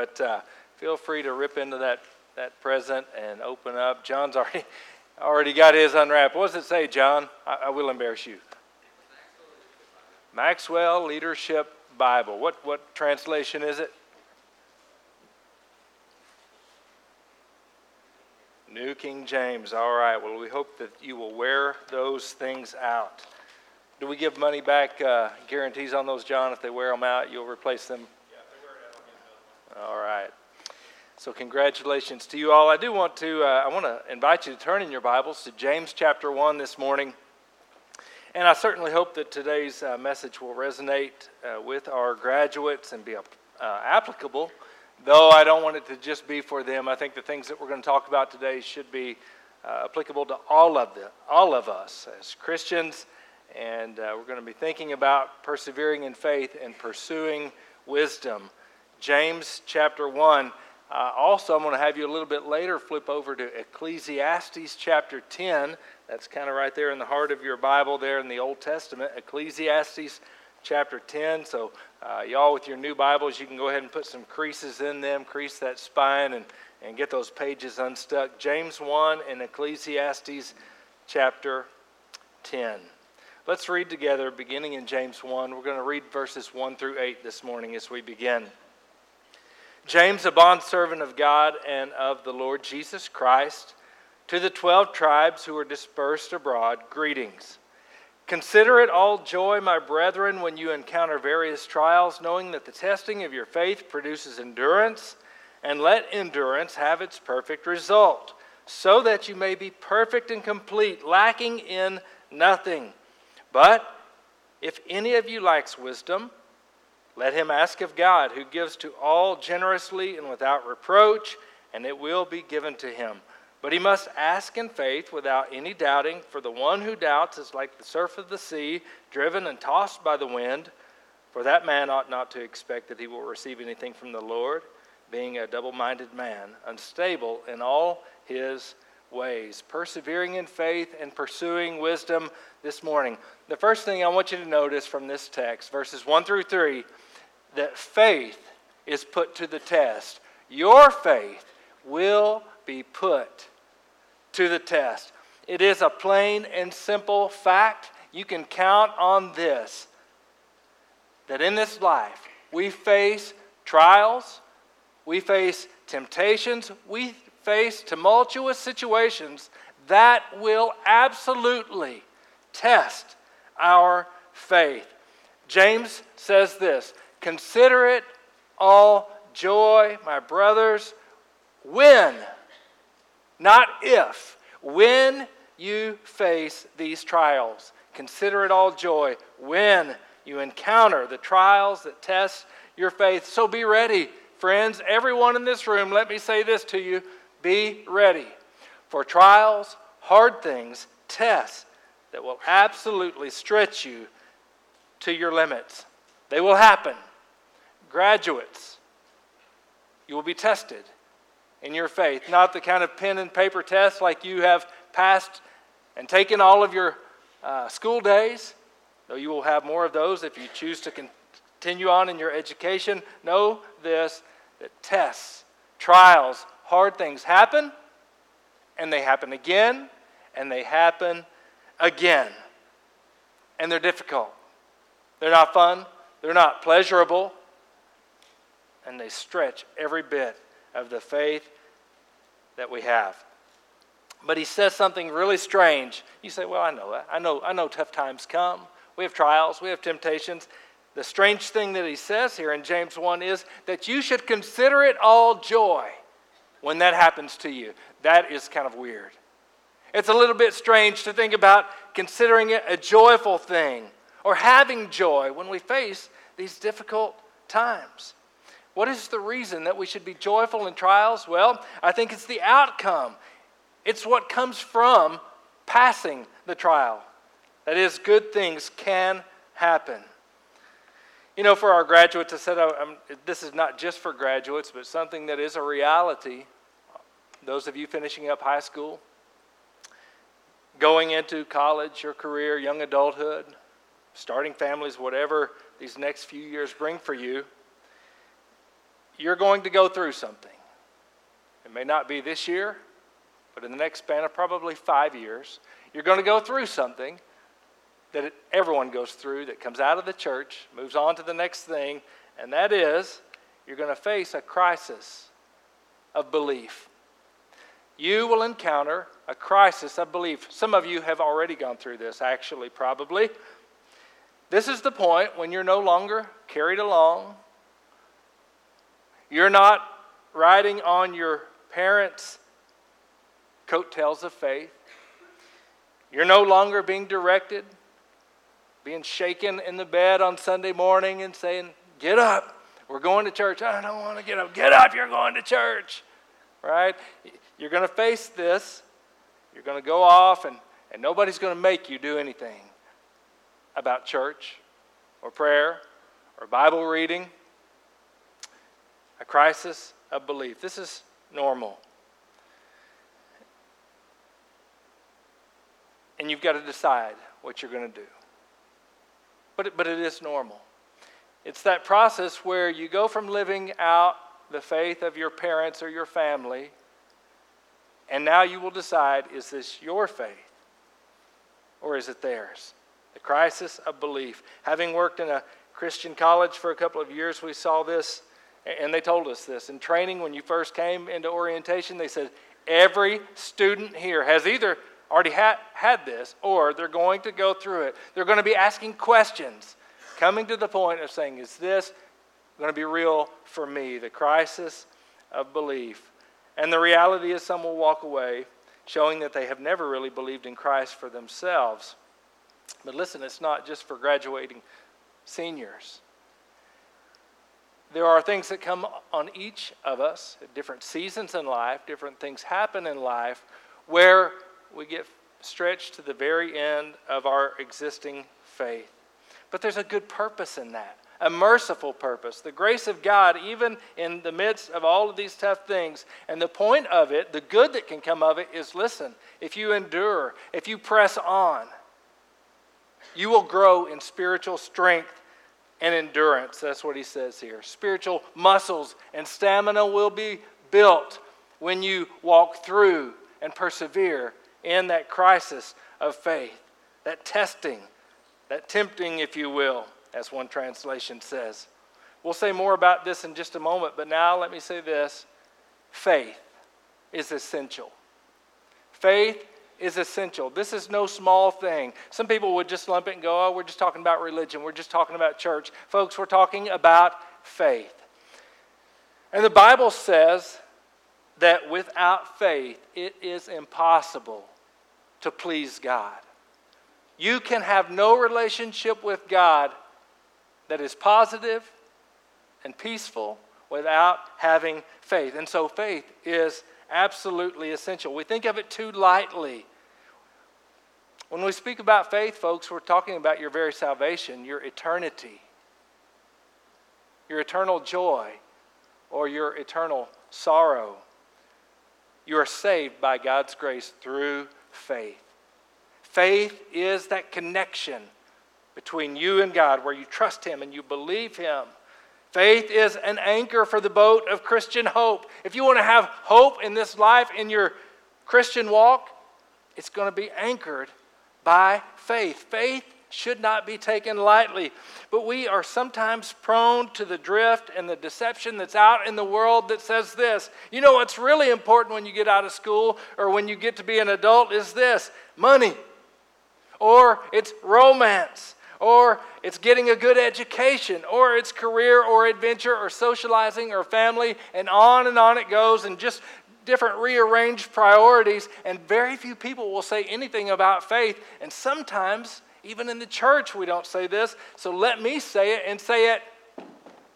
But uh, feel free to rip into that, that present and open up. John's already, already got his unwrapped. What does it say, John? I, I will embarrass you. Maxwell Leadership Bible. What, what translation is it? New King James. All right. Well, we hope that you will wear those things out. Do we give money back uh, guarantees on those, John? If they wear them out, you'll replace them? Yeah, if they wear it out, I'll get All right. So congratulations to you all. I do want to uh, I want to invite you to turn in your Bibles to James chapter 1 this morning. And I certainly hope that today's uh, message will resonate uh, with our graduates and be uh, applicable. Though I don't want it to just be for them. I think the things that we're going to talk about today should be uh, applicable to all of the all of us as Christians and uh, we're going to be thinking about persevering in faith and pursuing wisdom. James chapter 1. Uh, also, I'm going to have you a little bit later flip over to Ecclesiastes chapter 10. That's kind of right there in the heart of your Bible, there in the Old Testament. Ecclesiastes chapter 10. So, uh, y'all with your new Bibles, you can go ahead and put some creases in them, crease that spine, and, and get those pages unstuck. James 1 and Ecclesiastes chapter 10. Let's read together, beginning in James 1. We're going to read verses 1 through 8 this morning as we begin. James, a bondservant of God and of the Lord Jesus Christ, to the twelve tribes who are dispersed abroad, greetings. Consider it all joy, my brethren, when you encounter various trials, knowing that the testing of your faith produces endurance, and let endurance have its perfect result, so that you may be perfect and complete, lacking in nothing. But if any of you lacks wisdom, let him ask of God, who gives to all generously and without reproach, and it will be given to him. But he must ask in faith without any doubting, for the one who doubts is like the surf of the sea, driven and tossed by the wind. For that man ought not to expect that he will receive anything from the Lord, being a double minded man, unstable in all his ways, persevering in faith and pursuing wisdom this morning. The first thing I want you to notice from this text, verses 1 through 3, that faith is put to the test. Your faith will be put to the test. It is a plain and simple fact. You can count on this that in this life we face trials, we face temptations, we face tumultuous situations that will absolutely test our faith. James says this Consider it all joy, my brothers, when, not if, when you face these trials. Consider it all joy when you encounter the trials that test your faith. So be ready, friends. Everyone in this room, let me say this to you be ready for trials, hard things, tests that will absolutely stretch you to your limits. They will happen. Graduates, you will be tested in your faith, not the kind of pen and paper test like you have passed and taken all of your uh, school days, though you will have more of those if you choose to continue on in your education. Know this that tests, trials, hard things happen, and they happen again, and they happen again. And they're difficult. They're not fun, they're not pleasurable, and they stretch every bit of the faith that we have. But he says something really strange. You say, Well, I know that. I know, I know tough times come. We have trials, we have temptations. The strange thing that he says here in James 1 is that you should consider it all joy when that happens to you. That is kind of weird. It's a little bit strange to think about considering it a joyful thing or having joy when we face these difficult times. What is the reason that we should be joyful in trials? Well, I think it's the outcome. It's what comes from passing the trial. That is, good things can happen. You know, for our graduates, I said oh, I'm, this is not just for graduates, but something that is a reality. Those of you finishing up high school, going into college or career, young adulthood, starting families, whatever these next few years bring for you, you're going to go through something. It may not be this year, but in the next span of probably five years, you're going to go through something that everyone goes through that comes out of the church, moves on to the next thing, and that is you're going to face a crisis of belief. You will encounter a crisis of belief. Some of you have already gone through this, actually, probably. This is the point when you're no longer carried along. You're not riding on your parents' coattails of faith. You're no longer being directed, being shaken in the bed on Sunday morning and saying, Get up, we're going to church. I don't want to get up. Get up, you're going to church. Right? You're going to face this. You're going to go off, and, and nobody's going to make you do anything about church or prayer or Bible reading. A crisis of belief. This is normal. And you've got to decide what you're going to do. But it, but it is normal. It's that process where you go from living out the faith of your parents or your family, and now you will decide is this your faith or is it theirs? The crisis of belief. Having worked in a Christian college for a couple of years, we saw this, and they told us this. In training, when you first came into orientation, they said every student here has either already had, had this, or they're going to go through it. They're going to be asking questions, coming to the point of saying, Is this going to be real for me? The crisis of belief. And the reality is, some will walk away showing that they have never really believed in Christ for themselves. But listen, it's not just for graduating seniors. There are things that come on each of us at different seasons in life, different things happen in life where we get stretched to the very end of our existing faith. But there's a good purpose in that, a merciful purpose. The grace of God, even in the midst of all of these tough things. And the point of it, the good that can come of it, is listen, if you endure, if you press on, you will grow in spiritual strength and endurance. That's what he says here. Spiritual muscles and stamina will be built when you walk through and persevere in that crisis of faith, that testing, that tempting, if you will, as one translation says. We'll say more about this in just a moment, but now let me say this faith is essential. Faith is essential. This is no small thing. Some people would just lump it and go, oh, we're just talking about religion. We're just talking about church. Folks, we're talking about faith. And the Bible says that without faith, it is impossible to please God. You can have no relationship with God that is positive and peaceful without having faith. And so faith is absolutely essential. We think of it too lightly. When we speak about faith, folks, we're talking about your very salvation, your eternity, your eternal joy, or your eternal sorrow. You are saved by God's grace through faith. Faith is that connection between you and God where you trust Him and you believe Him. Faith is an anchor for the boat of Christian hope. If you want to have hope in this life, in your Christian walk, it's going to be anchored by faith. Faith should not be taken lightly. But we are sometimes prone to the drift and the deception that's out in the world that says this. You know what's really important when you get out of school or when you get to be an adult is this money, or it's romance, or it's getting a good education, or it's career or adventure or socializing or family, and on and on it goes, and just different rearranged priorities. And very few people will say anything about faith, and sometimes even in the church, we don't say this. So let me say it and say it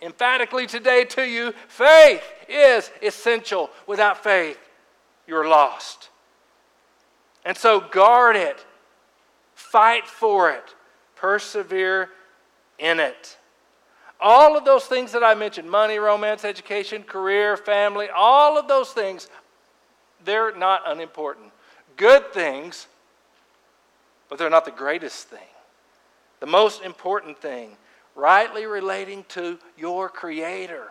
emphatically today to you faith is essential. Without faith, you're lost. And so guard it, fight for it, persevere in it. All of those things that I mentioned money, romance, education, career, family all of those things, they're not unimportant. Good things but they're not the greatest thing. The most important thing, rightly relating to your Creator,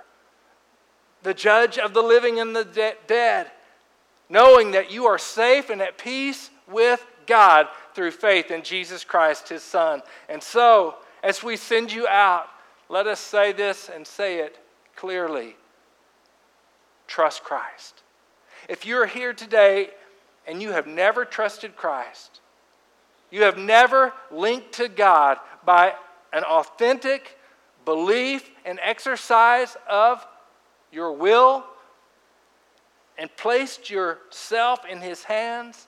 the judge of the living and the de- dead, knowing that you are safe and at peace with God through faith in Jesus Christ, his Son. And so, as we send you out, let us say this and say it clearly trust Christ. If you're here today and you have never trusted Christ, you have never linked to God by an authentic belief and exercise of your will and placed yourself in His hands,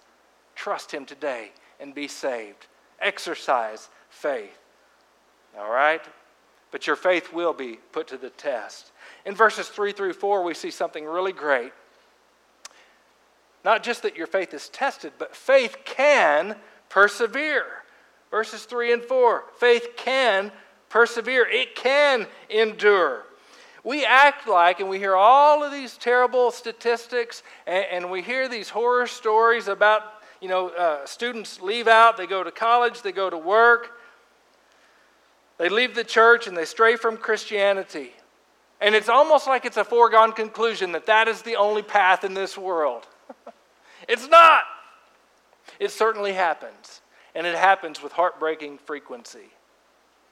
trust Him today and be saved. Exercise faith. All right? But your faith will be put to the test. In verses 3 through 4, we see something really great. Not just that your faith is tested, but faith can persevere. Verses 3 and 4 faith can persevere, it can endure. We act like, and we hear all of these terrible statistics, and, and we hear these horror stories about, you know, uh, students leave out, they go to college, they go to work, they leave the church, and they stray from Christianity. And it's almost like it's a foregone conclusion that that is the only path in this world. it's not. It certainly happens, and it happens with heartbreaking frequency.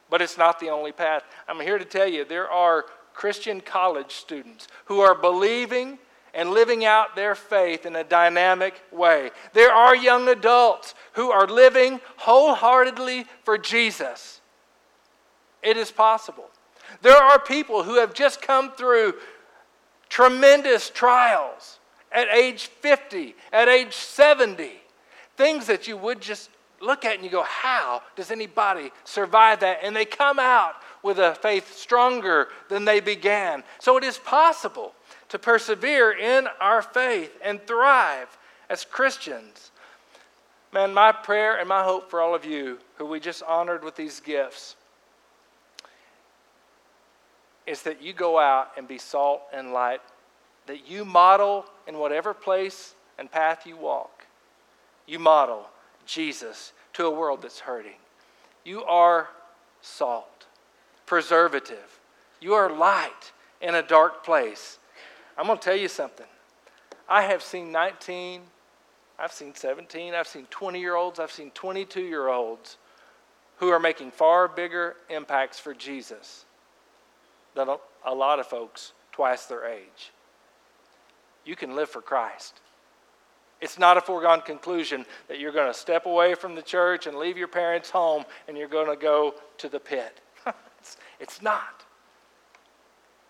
But it's not the only path. I'm here to tell you there are Christian college students who are believing and living out their faith in a dynamic way. There are young adults who are living wholeheartedly for Jesus. It is possible. There are people who have just come through tremendous trials at age 50, at age 70, things that you would just look at and you go, How does anybody survive that? And they come out with a faith stronger than they began. So it is possible to persevere in our faith and thrive as Christians. Man, my prayer and my hope for all of you who we just honored with these gifts is that you go out and be salt and light, that you model in whatever place and path you walk. You model Jesus to a world that's hurting. You are salt, preservative. You are light in a dark place. I'm going to tell you something. I have seen 19, I've seen 17, I've seen 20 year olds, I've seen 22 year olds who are making far bigger impacts for Jesus than a lot of folks twice their age. You can live for Christ. It's not a foregone conclusion that you're going to step away from the church and leave your parents' home and you're going to go to the pit. it's, it's not.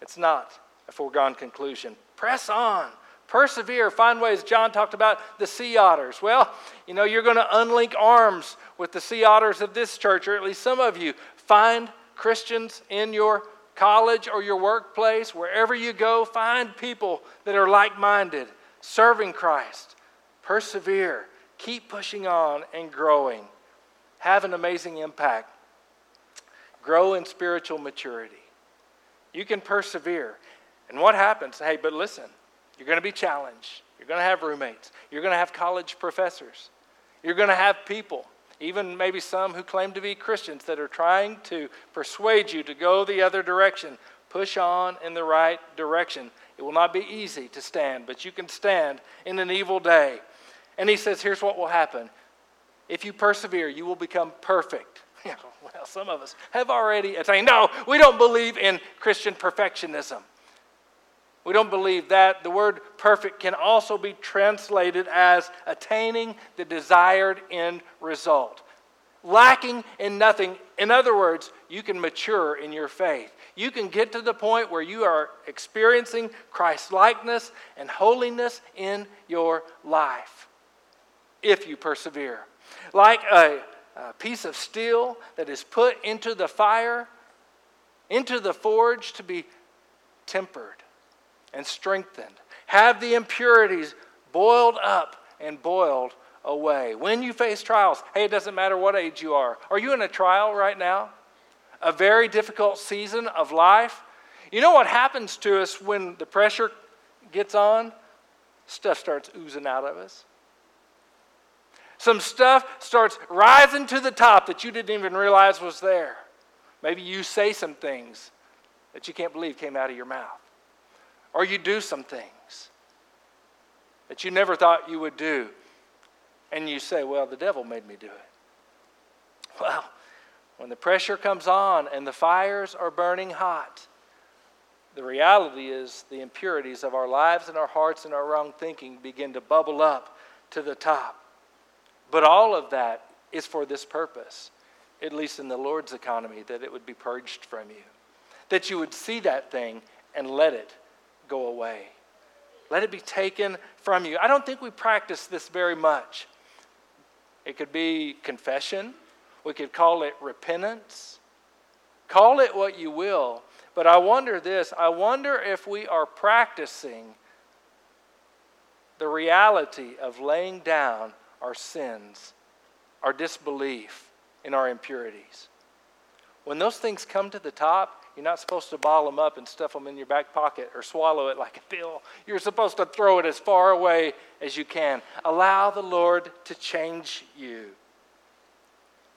It's not a foregone conclusion. Press on. Persevere. Find ways. John talked about the sea otters. Well, you know, you're going to unlink arms with the sea otters of this church, or at least some of you. Find Christians in your college or your workplace, wherever you go, find people that are like minded, serving Christ. Persevere, keep pushing on and growing. Have an amazing impact. Grow in spiritual maturity. You can persevere. And what happens? Hey, but listen, you're going to be challenged. You're going to have roommates. You're going to have college professors. You're going to have people, even maybe some who claim to be Christians, that are trying to persuade you to go the other direction. Push on in the right direction. It will not be easy to stand, but you can stand in an evil day. And he says, here's what will happen. If you persevere, you will become perfect. well, some of us have already attained. No, we don't believe in Christian perfectionism. We don't believe that. The word perfect can also be translated as attaining the desired end result. Lacking in nothing. In other words, you can mature in your faith. You can get to the point where you are experiencing Christ likeness and holiness in your life if you persevere. Like a, a piece of steel that is put into the fire, into the forge to be tempered and strengthened. Have the impurities boiled up and boiled away. When you face trials, hey, it doesn't matter what age you are. Are you in a trial right now? A very difficult season of life? You know what happens to us when the pressure gets on? Stuff starts oozing out of us. Some stuff starts rising to the top that you didn't even realize was there. Maybe you say some things that you can't believe came out of your mouth. Or you do some things that you never thought you would do. And you say, Well, the devil made me do it. Well, when the pressure comes on and the fires are burning hot, the reality is the impurities of our lives and our hearts and our wrong thinking begin to bubble up to the top. But all of that is for this purpose, at least in the Lord's economy, that it would be purged from you. That you would see that thing and let it go away. Let it be taken from you. I don't think we practice this very much. It could be confession, we could call it repentance. Call it what you will. But I wonder this I wonder if we are practicing the reality of laying down our sins, our disbelief in our impurities. When those things come to the top, you're not supposed to ball them up and stuff them in your back pocket or swallow it like a pill. You're supposed to throw it as far away as you can. Allow the Lord to change you.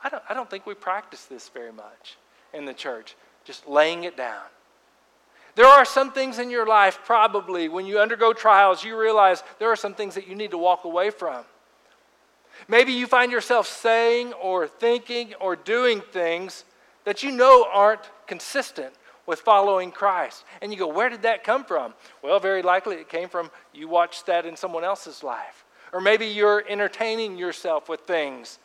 I don't, I don't think we practice this very much in the church, just laying it down. There are some things in your life, probably, when you undergo trials, you realize there are some things that you need to walk away from. Maybe you find yourself saying or thinking or doing things that you know aren't consistent with following Christ. And you go, where did that come from? Well, very likely it came from you watched that in someone else's life. Or maybe you're entertaining yourself with things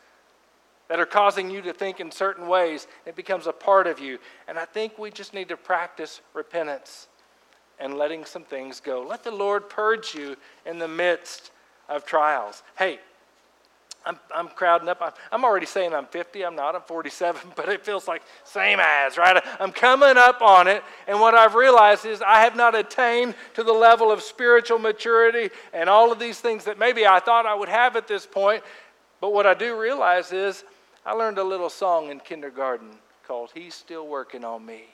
that are causing you to think in certain ways. It becomes a part of you. And I think we just need to practice repentance and letting some things go. Let the Lord purge you in the midst of trials. Hey, I'm, I'm crowding up. I'm, I'm already saying I'm 50. I'm not. I'm 47, but it feels like same as, right? I'm coming up on it. And what I've realized is I have not attained to the level of spiritual maturity and all of these things that maybe I thought I would have at this point. But what I do realize is I learned a little song in kindergarten called He's Still Working on Me.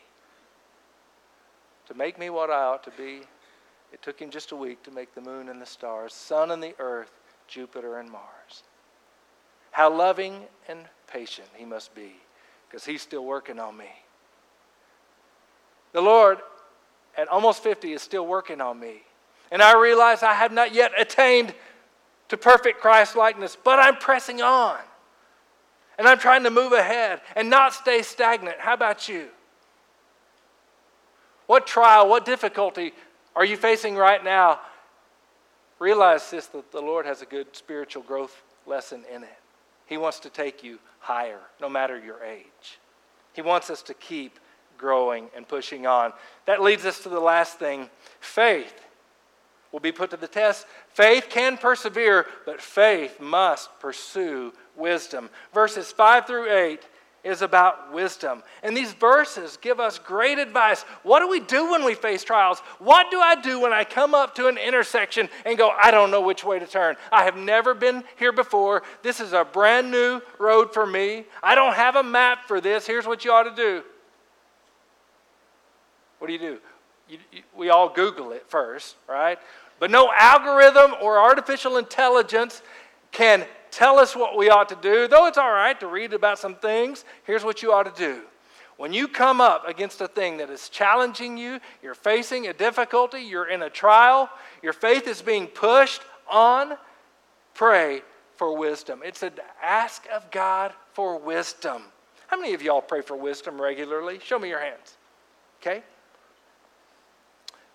To make me what I ought to be, it took him just a week to make the moon and the stars, sun and the earth, Jupiter and Mars. How loving and patient he must be because he's still working on me. The Lord, at almost 50, is still working on me. And I realize I have not yet attained to perfect Christ likeness, but I'm pressing on. And I'm trying to move ahead and not stay stagnant. How about you? What trial, what difficulty are you facing right now? Realize this that the Lord has a good spiritual growth lesson in it. He wants to take you higher, no matter your age. He wants us to keep growing and pushing on. That leads us to the last thing faith will be put to the test. Faith can persevere, but faith must pursue wisdom. Verses 5 through 8 is about wisdom. And these verses give us great advice. What do we do when we face trials? What do I do when I come up to an intersection and go, I don't know which way to turn? I have never been here before. This is a brand new road for me. I don't have a map for this. Here's what you ought to do. What do you do? You, you, we all Google it first, right? But no algorithm or artificial intelligence can tell us what we ought to do. Though it's all right to read about some things, here's what you ought to do. When you come up against a thing that is challenging you, you're facing a difficulty, you're in a trial, your faith is being pushed on, pray for wisdom. It's an ask of God for wisdom. How many of y'all pray for wisdom regularly? Show me your hands. Okay?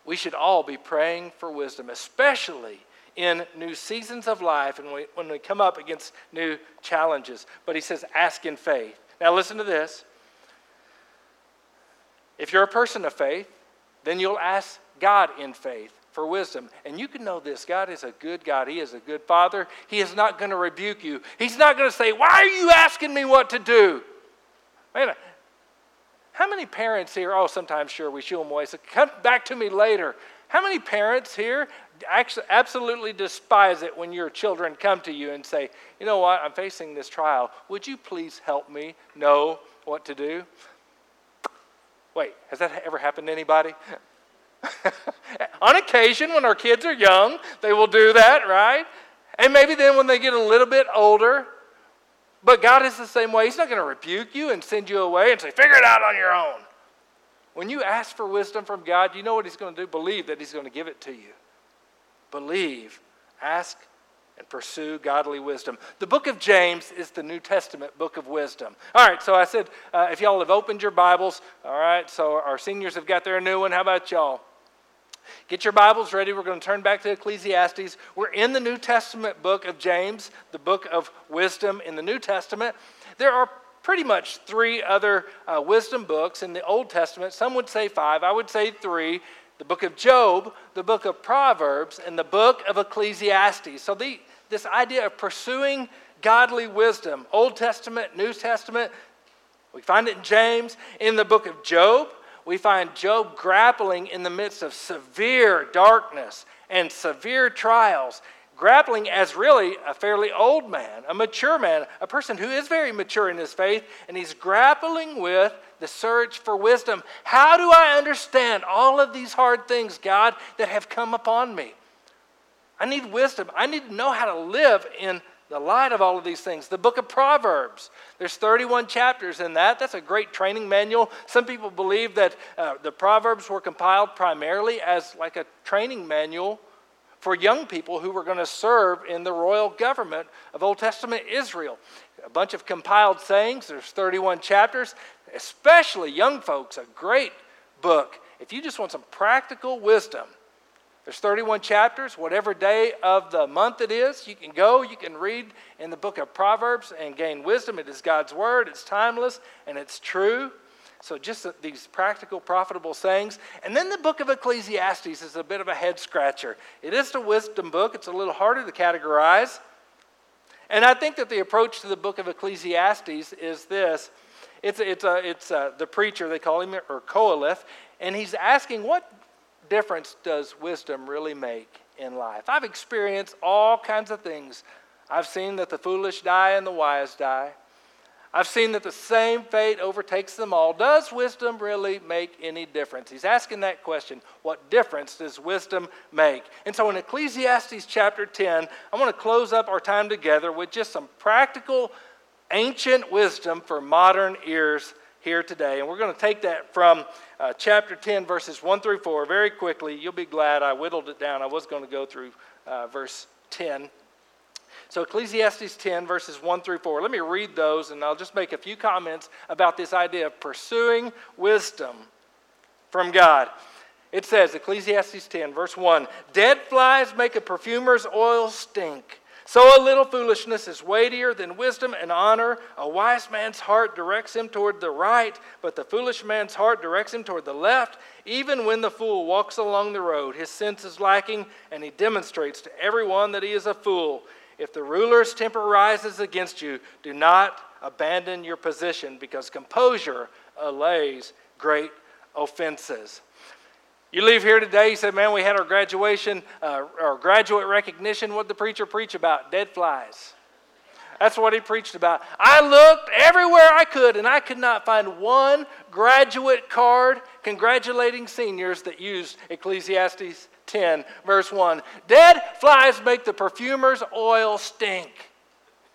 We should all be praying for wisdom, especially in new seasons of life and when we come up against new challenges. But he says, ask in faith. Now, listen to this. If you're a person of faith, then you'll ask God in faith for wisdom. And you can know this God is a good God, He is a good Father. He is not going to rebuke you, He's not going to say, Why are you asking me what to do? Man. How many parents here? Oh, sometimes, sure, we shoo them away. So come back to me later. How many parents here absolutely despise it when your children come to you and say, You know what? I'm facing this trial. Would you please help me know what to do? Wait, has that ever happened to anybody? On occasion, when our kids are young, they will do that, right? And maybe then when they get a little bit older, but God is the same way. He's not going to rebuke you and send you away and say, figure it out on your own. When you ask for wisdom from God, you know what He's going to do? Believe that He's going to give it to you. Believe, ask, and pursue godly wisdom. The book of James is the New Testament book of wisdom. All right, so I said, uh, if y'all have opened your Bibles, all right, so our seniors have got their new one. How about y'all? Get your Bibles ready. We're going to turn back to Ecclesiastes. We're in the New Testament book of James, the book of wisdom in the New Testament. There are pretty much three other uh, wisdom books in the Old Testament. Some would say five, I would say three the book of Job, the book of Proverbs, and the book of Ecclesiastes. So, the, this idea of pursuing godly wisdom, Old Testament, New Testament, we find it in James. In the book of Job, we find Job grappling in the midst of severe darkness and severe trials, grappling as really a fairly old man, a mature man, a person who is very mature in his faith, and he's grappling with the search for wisdom. How do I understand all of these hard things, God, that have come upon me? I need wisdom. I need to know how to live in the light of all of these things. The book of Proverbs, there's 31 chapters in that. That's a great training manual. Some people believe that uh, the Proverbs were compiled primarily as like a training manual for young people who were going to serve in the royal government of Old Testament Israel. A bunch of compiled sayings, there's 31 chapters, especially young folks, a great book. If you just want some practical wisdom, there's 31 chapters. Whatever day of the month it is, you can go, you can read in the book of Proverbs and gain wisdom. It is God's word, it's timeless, and it's true. So, just these practical, profitable sayings. And then the book of Ecclesiastes is a bit of a head scratcher. It is a wisdom book, it's a little harder to categorize. And I think that the approach to the book of Ecclesiastes is this it's, it's, a, it's a, the preacher, they call him, or Qoheleth, and he's asking what difference does wisdom really make in life? I've experienced all kinds of things. I've seen that the foolish die and the wise die. I've seen that the same fate overtakes them all. Does wisdom really make any difference? He's asking that question what difference does wisdom make? And so in Ecclesiastes chapter 10, I want to close up our time together with just some practical, ancient wisdom for modern ears here today. And we're going to take that from uh, chapter 10, verses 1 through 4, very quickly. You'll be glad I whittled it down. I was going to go through uh, verse 10. So, Ecclesiastes 10, verses 1 through 4. Let me read those, and I'll just make a few comments about this idea of pursuing wisdom from God. It says, Ecclesiastes 10, verse 1 Dead flies make a perfumer's oil stink. So a little foolishness is weightier than wisdom and honor. A wise man's heart directs him toward the right, but the foolish man's heart directs him toward the left. Even when the fool walks along the road, his sense is lacking, and he demonstrates to everyone that he is a fool. If the ruler's temper rises against you, do not abandon your position, because composure allays great offenses. You leave here today, you say, man, we had our graduation, uh, our graduate recognition. What did the preacher preach about? Dead flies. That's what he preached about. I looked everywhere I could, and I could not find one graduate card congratulating seniors that used Ecclesiastes 10, verse 1. Dead flies make the perfumer's oil stink.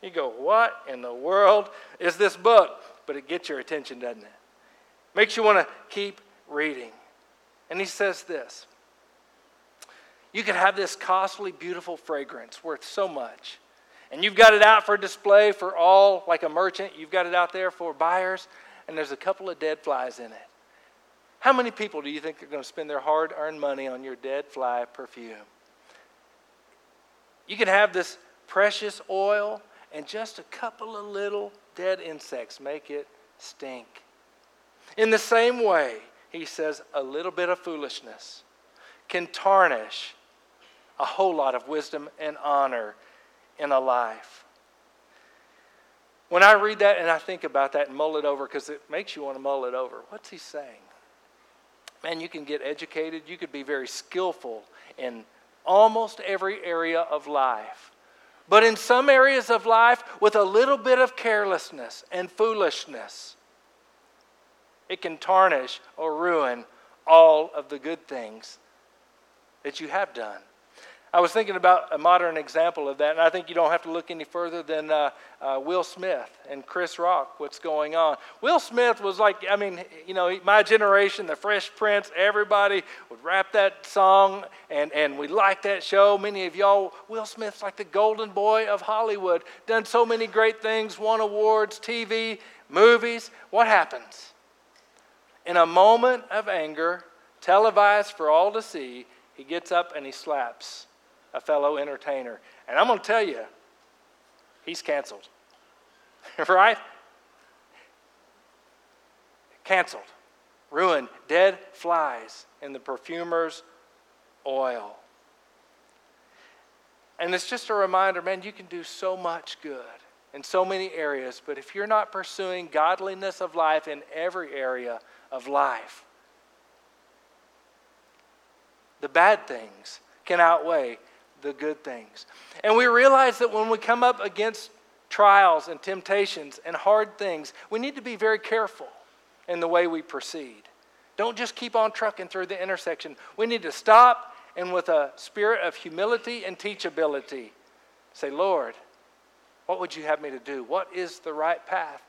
You go, what in the world is this book? But it gets your attention, doesn't it? Makes you want to keep reading. And he says this You could have this costly, beautiful fragrance worth so much. And you've got it out for display for all, like a merchant, you've got it out there for buyers, and there's a couple of dead flies in it. How many people do you think are going to spend their hard earned money on your dead fly perfume? You can have this precious oil, and just a couple of little dead insects make it stink. In the same way, he says a little bit of foolishness can tarnish a whole lot of wisdom and honor in a life. When I read that and I think about that and mull it over, because it makes you want to mull it over, what's he saying? Man, you can get educated, you could be very skillful in almost every area of life. But in some areas of life, with a little bit of carelessness and foolishness, it can tarnish or ruin all of the good things that you have done. I was thinking about a modern example of that, and I think you don't have to look any further than uh, uh, Will Smith and Chris Rock, what's going on. Will Smith was like, I mean, you know, my generation, the Fresh Prince, everybody would rap that song, and, and we liked that show. Many of y'all, Will Smith's like the golden boy of Hollywood, done so many great things, won awards, TV, movies. What happens? In a moment of anger, televised for all to see, he gets up and he slaps a fellow entertainer. And I'm going to tell you, he's canceled. right? Canceled. Ruined. Dead flies in the perfumer's oil. And it's just a reminder man, you can do so much good in so many areas, but if you're not pursuing godliness of life in every area of life, the bad things can outweigh the good things. And we realize that when we come up against trials and temptations and hard things, we need to be very careful in the way we proceed. Don't just keep on trucking through the intersection. We need to stop and, with a spirit of humility and teachability, say, Lord, what would you have me to do? What is the right path?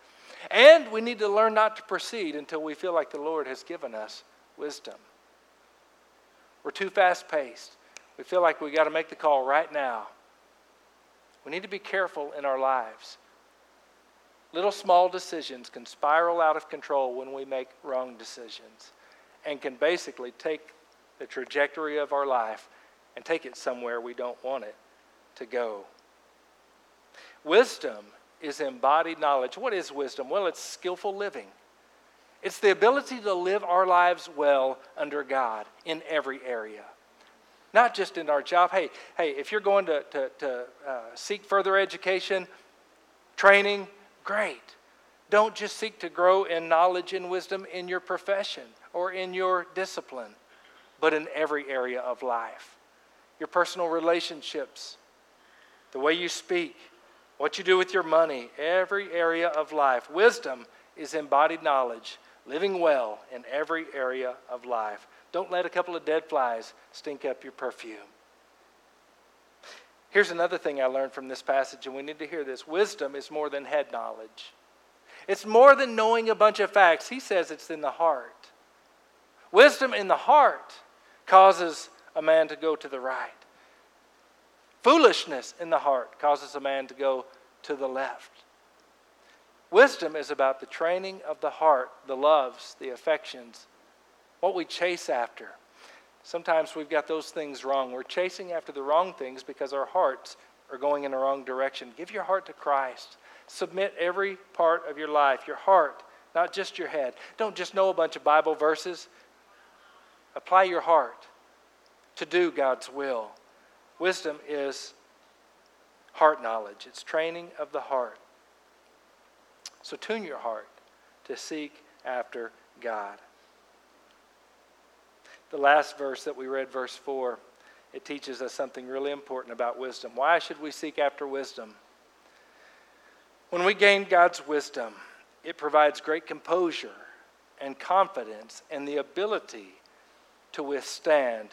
And we need to learn not to proceed until we feel like the Lord has given us wisdom. We're too fast paced. We feel like we got to make the call right now. We need to be careful in our lives. Little small decisions can spiral out of control when we make wrong decisions and can basically take the trajectory of our life and take it somewhere we don't want it to go. Wisdom is embodied knowledge. What is wisdom? Well, it's skillful living. It's the ability to live our lives well under God in every area not just in our job. Hey, hey, if you're going to, to, to uh, seek further education, training, great. Don't just seek to grow in knowledge and wisdom in your profession or in your discipline, but in every area of life. Your personal relationships, the way you speak, what you do with your money, every area of life. Wisdom is embodied knowledge, living well in every area of life. Don't let a couple of dead flies stink up your perfume. Here's another thing I learned from this passage, and we need to hear this wisdom is more than head knowledge, it's more than knowing a bunch of facts. He says it's in the heart. Wisdom in the heart causes a man to go to the right. Foolishness in the heart causes a man to go to the left. Wisdom is about the training of the heart, the loves, the affections, what we chase after. Sometimes we've got those things wrong. We're chasing after the wrong things because our hearts are going in the wrong direction. Give your heart to Christ. Submit every part of your life, your heart, not just your head. Don't just know a bunch of Bible verses. Apply your heart to do God's will. Wisdom is heart knowledge, it's training of the heart. So tune your heart to seek after God. The last verse that we read, verse 4, it teaches us something really important about wisdom. Why should we seek after wisdom? When we gain God's wisdom, it provides great composure and confidence and the ability to withstand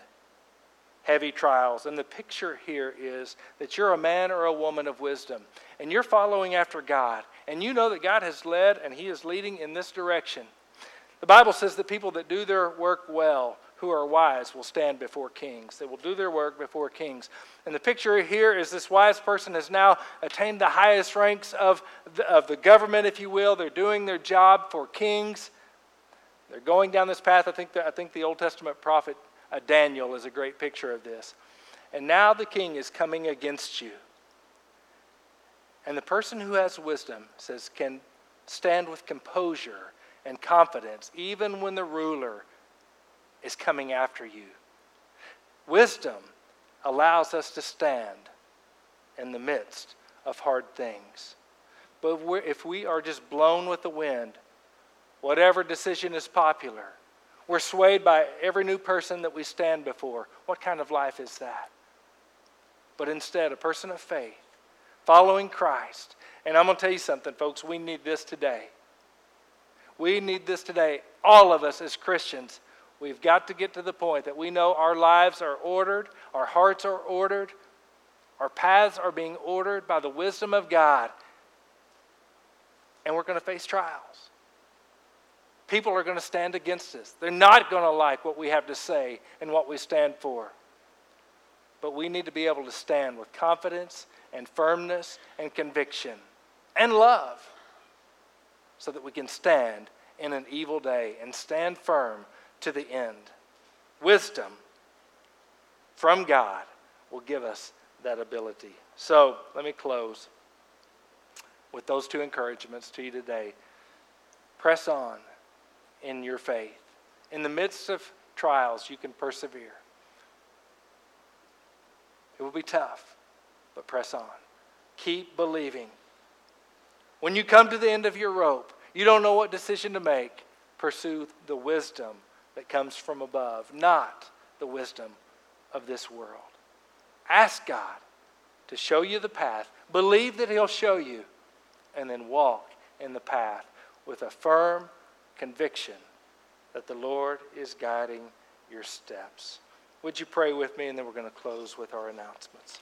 heavy trials. And the picture here is that you're a man or a woman of wisdom and you're following after God and you know that God has led and He is leading in this direction. The Bible says that people that do their work well who are wise will stand before kings. They will do their work before kings. And the picture here is this wise person has now attained the highest ranks of the, of the government, if you will. They're doing their job for kings. They're going down this path. I think the, I think the Old Testament prophet uh, Daniel is a great picture of this. And now the king is coming against you. And the person who has wisdom says, can stand with composure and confidence, even when the ruler is coming after you. Wisdom allows us to stand in the midst of hard things. But if we are just blown with the wind, whatever decision is popular, we're swayed by every new person that we stand before. What kind of life is that? But instead, a person of faith, following Christ. And I'm going to tell you something, folks, we need this today. We need this today. All of us as Christians We've got to get to the point that we know our lives are ordered, our hearts are ordered, our paths are being ordered by the wisdom of God, and we're going to face trials. People are going to stand against us. They're not going to like what we have to say and what we stand for. But we need to be able to stand with confidence and firmness and conviction and love so that we can stand in an evil day and stand firm to the end. Wisdom from God will give us that ability. So let me close with those two encouragements to you today. Press on in your faith. In the midst of trials, you can persevere. It will be tough, but press on. Keep believing. When you come to the end of your rope, you don't know what decision to make, pursue the wisdom that comes from above, not the wisdom of this world. Ask God to show you the path. Believe that He'll show you, and then walk in the path with a firm conviction that the Lord is guiding your steps. Would you pray with me, and then we're going to close with our announcements.